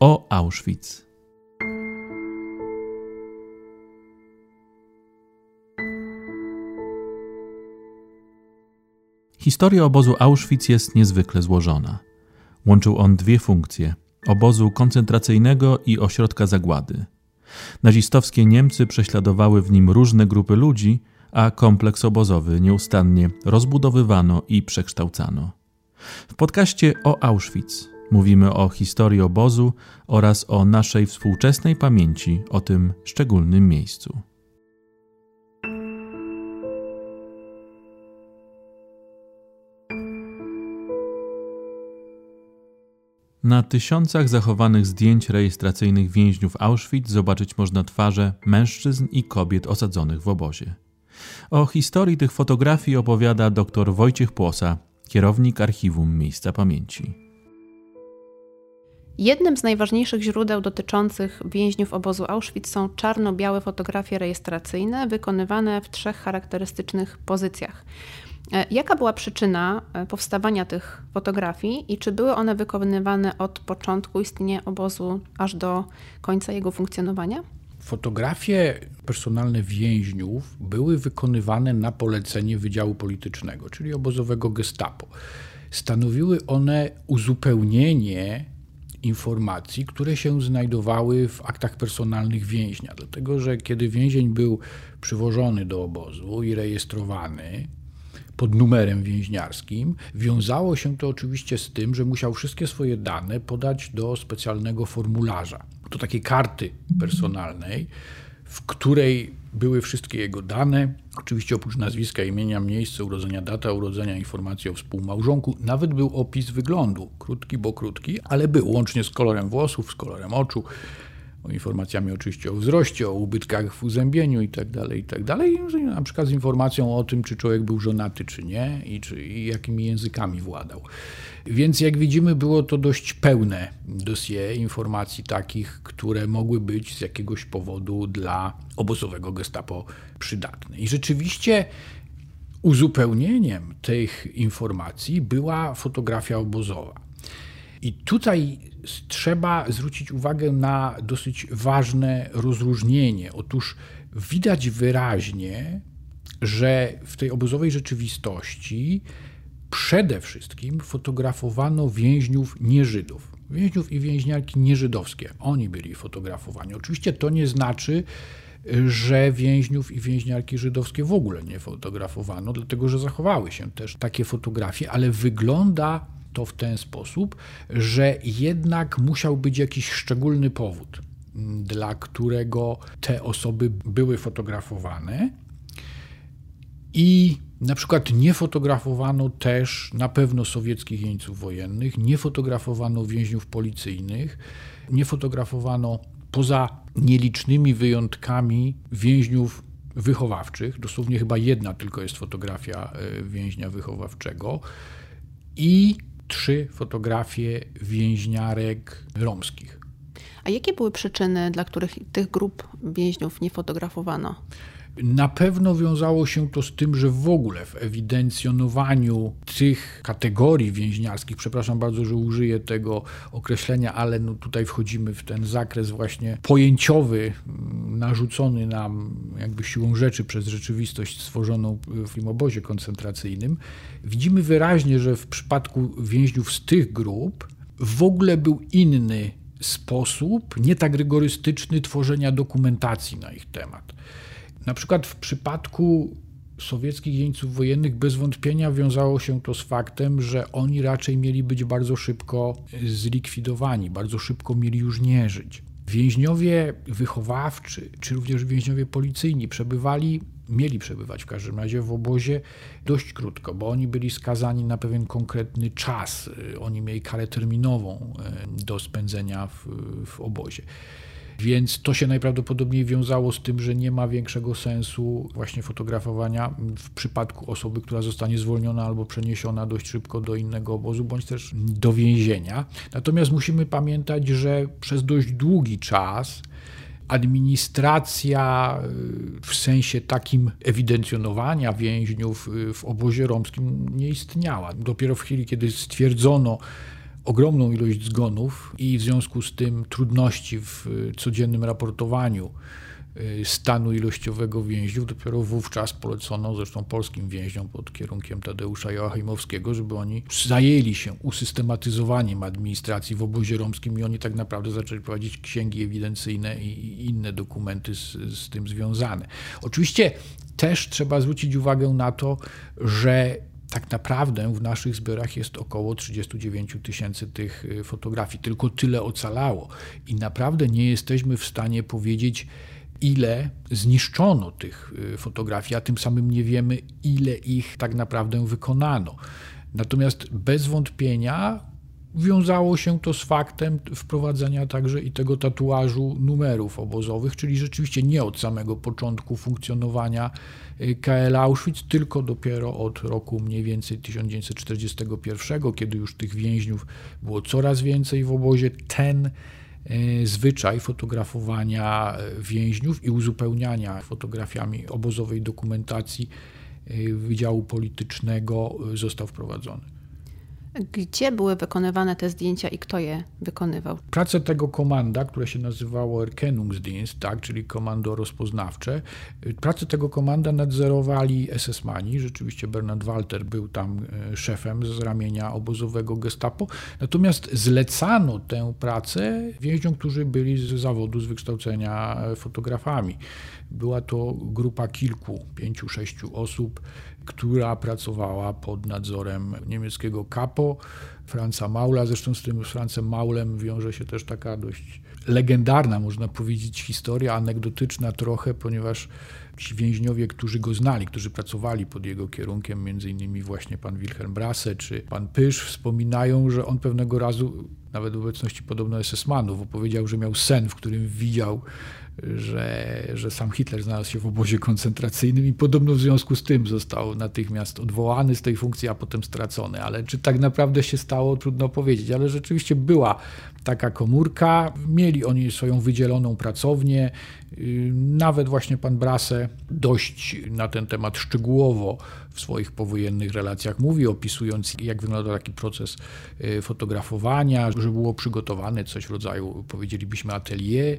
o Auschwitz. Historia obozu Auschwitz jest niezwykle złożona. Łączył on dwie funkcje: obozu koncentracyjnego i ośrodka zagłady. Nazistowskie Niemcy prześladowały w nim różne grupy ludzi, a kompleks obozowy nieustannie rozbudowywano i przekształcano. W podcaście o Auschwitz mówimy o historii obozu oraz o naszej współczesnej pamięci o tym szczególnym miejscu. Na tysiącach zachowanych zdjęć rejestracyjnych więźniów Auschwitz zobaczyć można twarze mężczyzn i kobiet osadzonych w obozie. O historii tych fotografii opowiada dr Wojciech Płosa, kierownik archiwum Miejsca Pamięci. Jednym z najważniejszych źródeł dotyczących więźniów obozu Auschwitz są czarno-białe fotografie rejestracyjne wykonywane w trzech charakterystycznych pozycjach. E, jaka była przyczyna e, powstawania tych fotografii i czy były one wykonywane od początku istnienia obozu aż do końca jego funkcjonowania? Fotografie personalne więźniów były wykonywane na polecenie Wydziału Politycznego, czyli obozowego Gestapo. Stanowiły one uzupełnienie informacji, które się znajdowały w aktach personalnych więźnia, dlatego że kiedy więzień był przywożony do obozu i rejestrowany, pod numerem więźniarskim. Wiązało się to oczywiście z tym, że musiał wszystkie swoje dane podać do specjalnego formularza, do takiej karty personalnej, w której były wszystkie jego dane, oczywiście oprócz nazwiska, imienia, miejsca urodzenia, data urodzenia, informacji o współmałżonku, nawet był opis wyglądu, krótki, bo krótki, ale był łącznie z kolorem włosów, z kolorem oczu, informacjami oczywiście o wzroście, o ubytkach w uzębieniu itd., tak itd. Tak I na przykład z informacją o tym, czy człowiek był żonaty, czy nie i, czy, i jakimi językami władał. Więc jak widzimy, było to dość pełne dosie informacji takich, które mogły być z jakiegoś powodu dla obozowego gestapo przydatne. I rzeczywiście uzupełnieniem tych informacji była fotografia obozowa. I tutaj trzeba zwrócić uwagę na dosyć ważne rozróżnienie. Otóż widać wyraźnie, że w tej obozowej rzeczywistości przede wszystkim fotografowano więźniów nieżydów. Więźniów i więźniarki nieżydowskie. Oni byli fotografowani. Oczywiście to nie znaczy, że więźniów i więźniarki żydowskie w ogóle nie fotografowano, dlatego że zachowały się też takie fotografie, ale wygląda to w ten sposób, że jednak musiał być jakiś szczególny powód, dla którego te osoby były fotografowane. I na przykład nie fotografowano też na pewno sowieckich jeńców wojennych, nie fotografowano więźniów policyjnych, nie fotografowano poza nielicznymi wyjątkami więźniów wychowawczych. Dosłownie chyba jedna tylko jest fotografia e, więźnia wychowawczego. I trzy fotografie więźniarek romskich. A jakie były przyczyny, dla których tych grup więźniów nie fotografowano? Na pewno wiązało się to z tym, że w ogóle w ewidencjonowaniu tych kategorii więźniarskich, przepraszam bardzo, że użyję tego określenia, ale no tutaj wchodzimy w ten zakres właśnie pojęciowy, mm, narzucony nam jakby siłą rzeczy przez rzeczywistość stworzoną w tym obozie koncentracyjnym, widzimy wyraźnie, że w przypadku więźniów z tych grup w ogóle był inny sposób, nie tak rygorystyczny tworzenia dokumentacji na ich temat. Na przykład w przypadku sowieckich jeńców wojennych bez wątpienia wiązało się to z faktem, że oni raczej mieli być bardzo szybko zlikwidowani, bardzo szybko mieli już nie żyć. Więźniowie wychowawczy, czy również więźniowie policyjni przebywali, mieli przebywać w każdym razie w obozie dość krótko, bo oni byli skazani na pewien konkretny czas. Oni mieli karę terminową e, do spędzenia w, w obozie. Więc to się najprawdopodobniej wiązało z tym, że nie ma większego sensu właśnie fotografowania w przypadku osoby, która zostanie zwolniona albo przeniesiona dość szybko do innego obozu, bądź też do więzienia. Natomiast musimy pamiętać, że przez dość długi czas administracja w sensie takim ewidencjonowania więźniów w obozie romskim nie istniała. Dopiero w chwili, kiedy stwierdzono, ogromną ilość zgonów i w związku z tym trudności w codziennym raportowaniu Y, stanu ilościowego więźniów. Dopiero wówczas polecono zresztą polskim więźniom pod kierunkiem Tadeusza Joachimowskiego, żeby oni zajęli się usystematyzowaniem administracji w obozie romskim i oni tak naprawdę zaczęli prowadzić księgi ewidencyjne i inne dokumenty z, z tym związane. Oczywiście też trzeba zwrócić uwagę na to, że tak naprawdę w naszych zbiorach jest około 39 tysięcy tych y, fotografii. Tylko tyle ocalało i naprawdę nie jesteśmy w stanie powiedzieć, ile zniszczono tych y, fotografii, a tym samym nie wiemy, ile ich tak naprawdę wykonano. Natomiast bez wątpienia wiązało się to z faktem wprowadzenia także i tego tatuażu numerów obozowych, czyli rzeczywiście nie od samego początku funkcjonowania y, KL Auschwitz, tylko dopiero od roku mniej więcej 1941, kiedy już tych więźniów było coraz więcej w obozie. Ten E, zwyczaj fotografowania e, więźniów i uzupełniania fotografiami obozowej dokumentacji Wydziału Politycznego został wprowadzony. Gdzie były wykonywane te zdjęcia i kto je wykonywał? Pracę tego komanda, które się nazywało Erkennungsdienst, tak, czyli komando rozpoznawcze, pracę tego komanda nadzorowali SS-mani. Rzeczywiście Bernard Walter był tam e, szefem z ramienia obozowego gestapo. Natomiast zlecano tę pracę więźniom, którzy byli z zawodu, z wykształcenia e, fotografami. Była to grupa kilku, pięciu, sześciu osób, która pracowała pod nadzorem niemieckiego kapo Franza Maula. Zresztą z tym Francem Maulem wiąże się też taka dość legendarna, można powiedzieć, historia, anegdotyczna trochę, ponieważ ci więźniowie, którzy go znali, którzy pracowali pod jego kierunkiem, między innymi właśnie pan Wilhelm Brasse czy pan Pysz, wspominają, że on pewnego razu, nawet w obecności podobno SS-manów, opowiedział, że miał sen, w którym widział że, że sam Hitler znalazł się w obozie koncentracyjnym i podobno w związku z tym został natychmiast odwołany z tej funkcji, a potem stracony. Ale czy tak naprawdę się stało, trudno powiedzieć. Ale rzeczywiście była taka komórka, mieli oni swoją wydzieloną pracownię. Nawet właśnie pan Brase dość na ten temat szczegółowo w swoich powojennych relacjach mówi, opisując jak wyglądał taki proces y, fotografowania, że było przygotowane coś w rodzaju, powiedzielibyśmy, atelier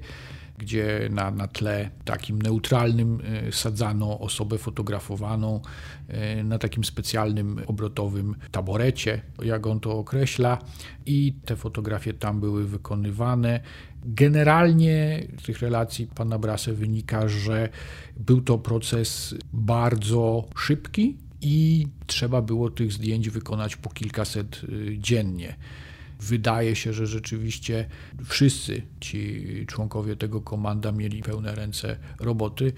gdzie na, na tle takim neutralnym e, sadzano osobę fotografowaną e, na takim specjalnym obrotowym taborecie, jak on to określa, i te fotografie tam były wykonywane. Generalnie z tych relacji pana Brase wynika, że był to proces bardzo szybki i trzeba było tych zdjęć wykonać po kilkaset e, dziennie. Wydaje się, że rzeczywiście wszyscy ci członkowie tego komanda mieli pełne ręce roboty.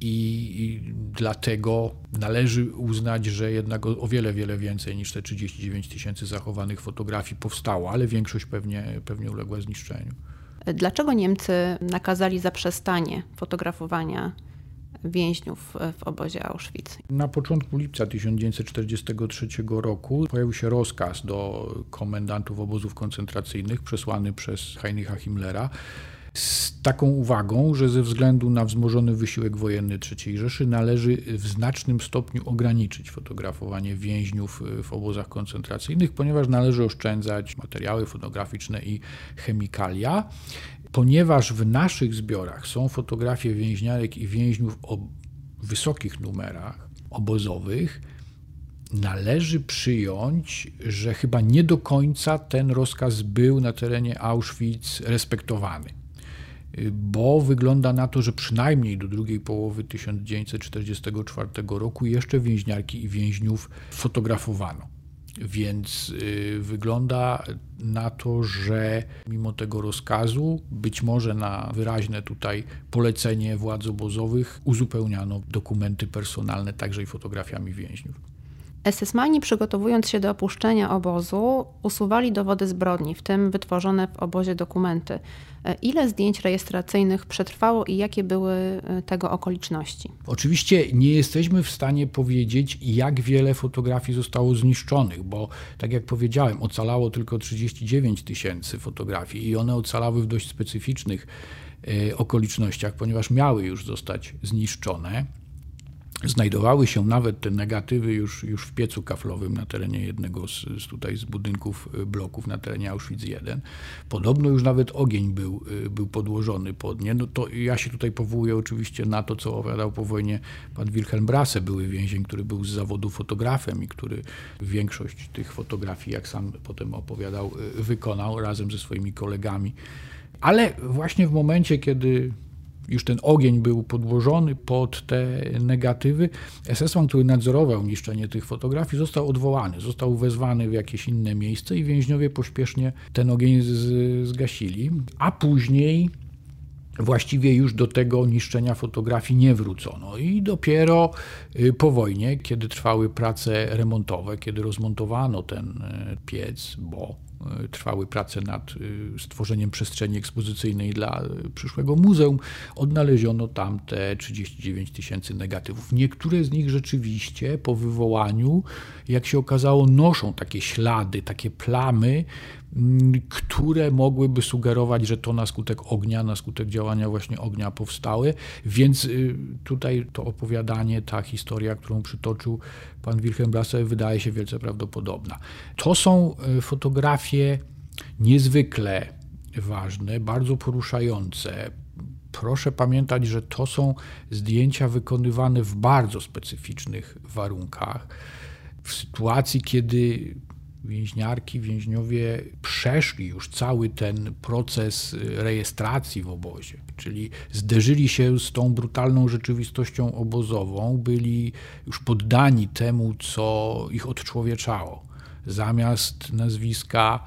I, dlatego należy uznać, że jednak o, wiele, wiele więcej niż te 39 tysięcy zachowanych fotografii powstało, ale większość pewnie, pewnie uległa zniszczeniu. Dlaczego Niemcy nakazali zaprzestanie fotografowania więźniów w obozie Auschwitz. Na początku lipca 1943 roku pojawił się rozkaz do komendantów obozów koncentracyjnych przesłany przez Heinricha Himmlera z taką uwagą, że ze względu na wzmożony wysiłek wojenny III Rzeszy należy w znacznym stopniu ograniczyć fotografowanie więźniów w obozach koncentracyjnych, ponieważ należy oszczędzać materiały fotograficzne i chemikalia ponieważ w naszych zbiorach są fotografie więźniarek i więźniów o wysokich numerach obozowych, należy przyjąć, że chyba nie do końca ten rozkaz był na terenie Auschwitz respektowany. Bo wygląda na to, że przynajmniej do drugiej połowy 1944 roku jeszcze więźniarki i więźniów fotografowano. Więc y, wygląda na to, że mimo tego rozkazu, być może na wyraźne tutaj polecenie władz obozowych, uzupełniano dokumenty personalne także i fotografiami więźniów. SS-mani przygotowując się do opuszczenia obozu, usuwali dowody zbrodni, w tym wytworzone w obozie dokumenty. E, ile zdjęć rejestracyjnych przetrwało i jakie były e, tego okoliczności? Oczywiście nie jesteśmy w stanie powiedzieć, jak wiele fotografii zostało zniszczonych, bo tak jak powiedziałem, ocalało tylko 39 tysięcy fotografii i one ocalały w dość specyficznych e, okolicznościach, ponieważ miały już zostać zniszczone. Znajdowały się nawet te negatywy już, już w piecu kaflowym na terenie jednego z, z tutaj z budynków y, bloków na terenie Auschwitz I. Podobno już nawet ogień był, y, był podłożony pod nie. No to ja się tutaj powołuję oczywiście na to, co opowiadał po wojnie pan Wilhelm Brasse, były więzień, który był z zawodu fotografem i który większość tych fotografii, jak sam potem opowiadał, y, wykonał razem ze swoimi kolegami. Ale właśnie w momencie, kiedy już ten ogień był podłożony pod te negatywy. SS-man, który nadzorował niszczenie tych fotografii, został odwołany, został wezwany w jakieś inne miejsce i więźniowie pośpiesznie ten ogień z, zgasili, a później właściwie już do tego niszczenia fotografii nie wrócono. I dopiero y, po wojnie, kiedy trwały prace remontowe, kiedy rozmontowano ten y, piec, bo trwały prace nad e, stworzeniem przestrzeni ekspozycyjnej dla e, przyszłego muzeum, odnaleziono tam te 39 tysięcy negatywów. Niektóre z nich rzeczywiście po wywołaniu, jak się okazało, noszą takie ślady, takie plamy, które mogłyby sugerować, że to na skutek ognia, na skutek działania właśnie ognia powstały. Więc y, tutaj to opowiadanie, ta historia, którą przytoczył pan Wilhelm Brasse, wydaje się wielce prawdopodobna. To są y, fotografie niezwykle ważne, bardzo poruszające. Proszę pamiętać, że to są zdjęcia wykonywane w bardzo specyficznych warunkach. W sytuacji, kiedy więźniarki, więźniowie przeszli już cały ten proces rejestracji w obozie, czyli zderzyli się z tą brutalną rzeczywistością obozową, byli już poddani temu, co ich odczłowieczało. Zamiast nazwiska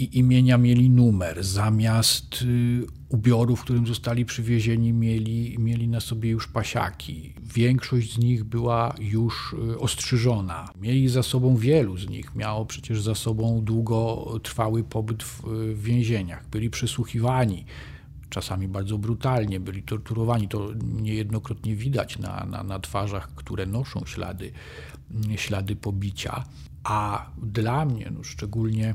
i imienia mieli numer, zamiast y, ubioru, w którym zostali przywiezieni, mieli, mieli na sobie już pasiaki. Większość z nich była już y, ostrzyżona. Mieli za sobą wielu z nich, miało przecież za sobą długotrwały pobyt w, więzieniach. Byli przesłuchiwani, czasami bardzo brutalnie, byli torturowani. To niejednokrotnie widać na, na, na twarzach, które noszą ślady, ślady pobicia. A dla mnie no, szczególnie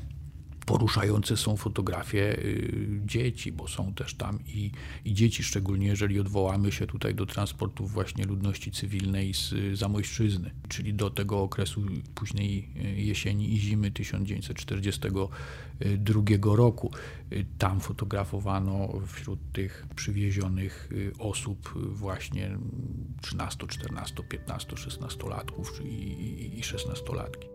poruszające są fotografie y, dzieci, bo są też tam i, i dzieci, szczególnie jeżeli odwołamy się tutaj do transportów właśnie ludności cywilnej z Zamojszczyzny, czyli do tego okresu późnej y, jesieni i zimy 1942 roku. Y, tam fotografowano wśród tych przywiezionych osób właśnie 13, 14, 15, 16 latków i 16 latki.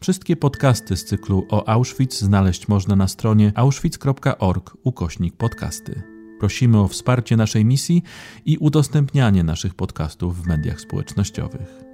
Wszystkie podcasty z cyklu o Auschwitz znaleźć można na stronie auschwitz.org ukośnik podcasty. Prosimy o wsparcie naszej misji i udostępnianie naszych podcastów w mediach społecznościowych.